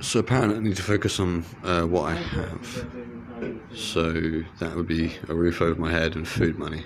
So apparently I need to focus on uh, what I have. So that would be a roof over my head and food money.